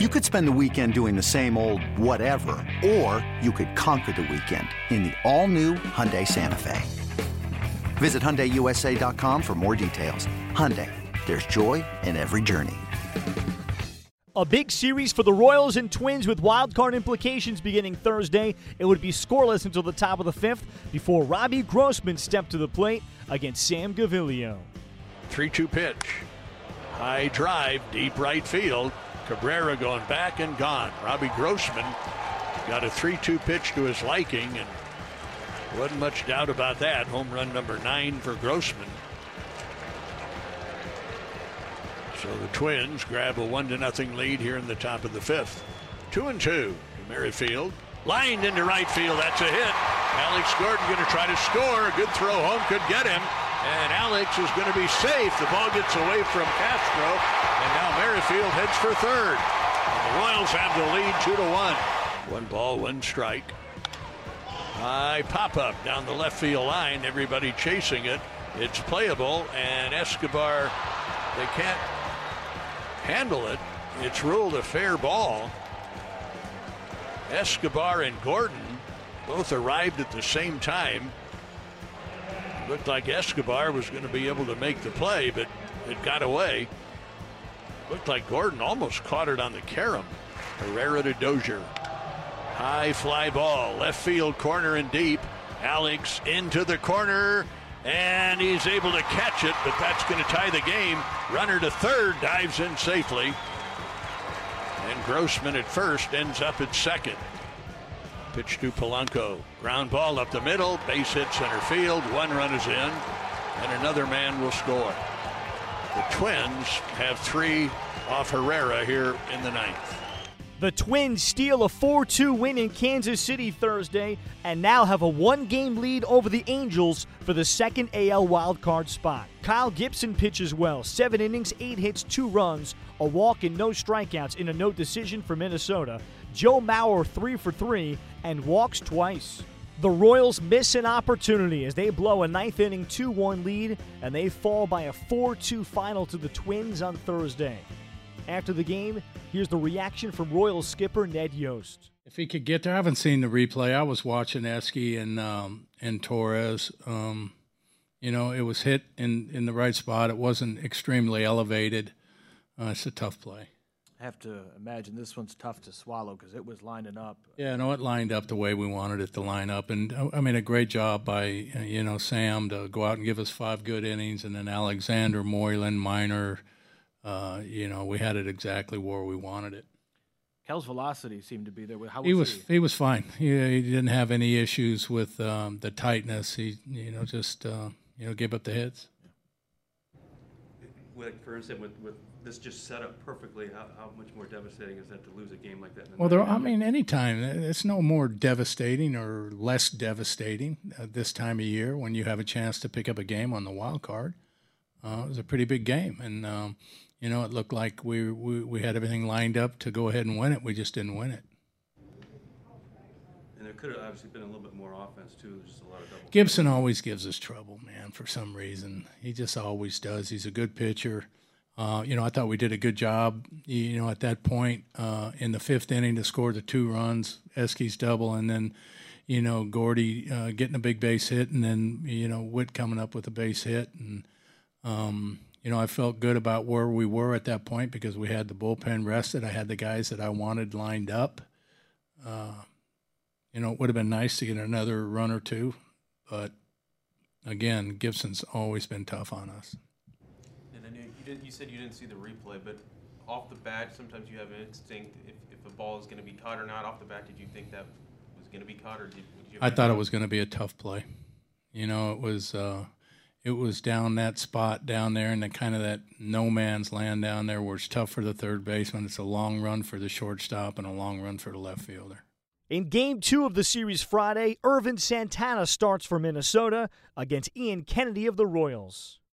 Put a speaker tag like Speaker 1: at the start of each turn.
Speaker 1: You could spend the weekend doing the same old whatever, or you could conquer the weekend in the all-new Hyundai Santa Fe. Visit HyundaiUSA.com for more details. Hyundai, there's joy in every journey.
Speaker 2: A big series for the Royals and Twins with wild card implications beginning Thursday. It would be scoreless until the top of the fifth before Robbie Grossman stepped to the plate against Sam Gaviglio.
Speaker 3: 3 2 pitch. High drive, deep right field. Cabrera going back and gone. Robbie Grossman got a 3 2 pitch to his liking, and wasn't much doubt about that. Home run number nine for Grossman. So the Twins grab a one to nothing lead here in the top of the fifth. Two and two to Merrifield. Lined into right field. That's a hit. Alex Gordon going to try to score. A good throw home could get him. And Alex is going to be safe. The ball gets away from Castro. And now Merrifield heads for third. And the Royals have the lead two to one. One ball, one strike. High pop up down the left field line. Everybody chasing it. It's playable. And Escobar, they can't handle it. It's ruled a fair ball. Escobar and Gordon both arrived at the same time. Looked like Escobar was going to be able to make the play, but it got away. Looked like Gordon almost caught it on the carom. Herrera to Dozier. High fly ball, left field corner and deep. Alex into the corner, and he's able to catch it, but that's going to tie the game. Runner to third dives in safely. And Grossman at first ends up at second. Pitch to Polanco. Ground ball up the middle. Base hit center field. One run is in. And another man will score. The Twins have three off Herrera here in the ninth.
Speaker 2: The Twins steal a 4 2 win in Kansas City Thursday and now have a one game lead over the Angels for the second AL wildcard spot. Kyle Gibson pitches well seven innings, eight hits, two runs, a walk, and no strikeouts in a no decision for Minnesota. Joe Mauer, three for three, and walks twice. The Royals miss an opportunity as they blow a ninth inning 2 1 lead and they fall by a 4 2 final to the Twins on Thursday. After the game, here's the reaction from Royals skipper Ned Yost.
Speaker 4: If he could get there, I haven't seen the replay. I was watching Esky and um, and Torres. Um, you know, it was hit in, in the right spot. It wasn't extremely elevated. Uh, it's a tough play.
Speaker 5: I have to imagine this one's tough to swallow because it was lining up.
Speaker 4: Yeah, no, it lined up the way we wanted it to line up, and uh, I mean, a great job by uh, you know Sam to go out and give us five good innings, and then Alexander Moylan, Minor uh, you know, we had it exactly where we wanted it.
Speaker 5: Kel's velocity seemed to be there. How was
Speaker 4: he was
Speaker 5: he?
Speaker 4: he was fine. He, he didn't have any issues with um, the tightness. He you know just uh, you know gave up the hits.
Speaker 6: Like for instance, with, with this just set up perfectly, how, how much more devastating is that to lose a game like that?
Speaker 4: Well, there, I mean, anytime it's no more devastating or less devastating uh, this time of year when you have a chance to pick up a game on the wild card. Uh, it was a pretty big game, and um, you know, it looked like we, we, we had everything lined up to go ahead and win it. We just didn't win it.
Speaker 6: And there could have obviously been a little bit more offense too. Just a lot of double.
Speaker 4: Gibson always gives us trouble, man. For some reason, he just always does. He's a good pitcher. Uh, you know, I thought we did a good job. You know, at that point uh, in the fifth inning to score the two runs, Esky's double, and then you know Gordy uh, getting a big base hit, and then you know Whit coming up with a base hit, and um, you know, I felt good about where we were at that point because we had the bullpen rested. I had the guys that I wanted lined up. Uh, you know, it would have been nice to get another run or two, but again, Gibson's always been tough on us.
Speaker 6: And then you, you, you said you didn't see the replay, but off the bat, sometimes you have an instinct if, if a ball is going to be caught or not. Off the bat, did you think that was going to be caught, or did, did
Speaker 4: I thought it was going to be a tough play. You know, it was. Uh, it was down that spot down there in the kind of that no man's land down there where it's tough for the third baseman. It's a long run for the shortstop and a long run for the left fielder.
Speaker 2: In game two of the series Friday, Ervin Santana starts for Minnesota against Ian Kennedy of the Royals.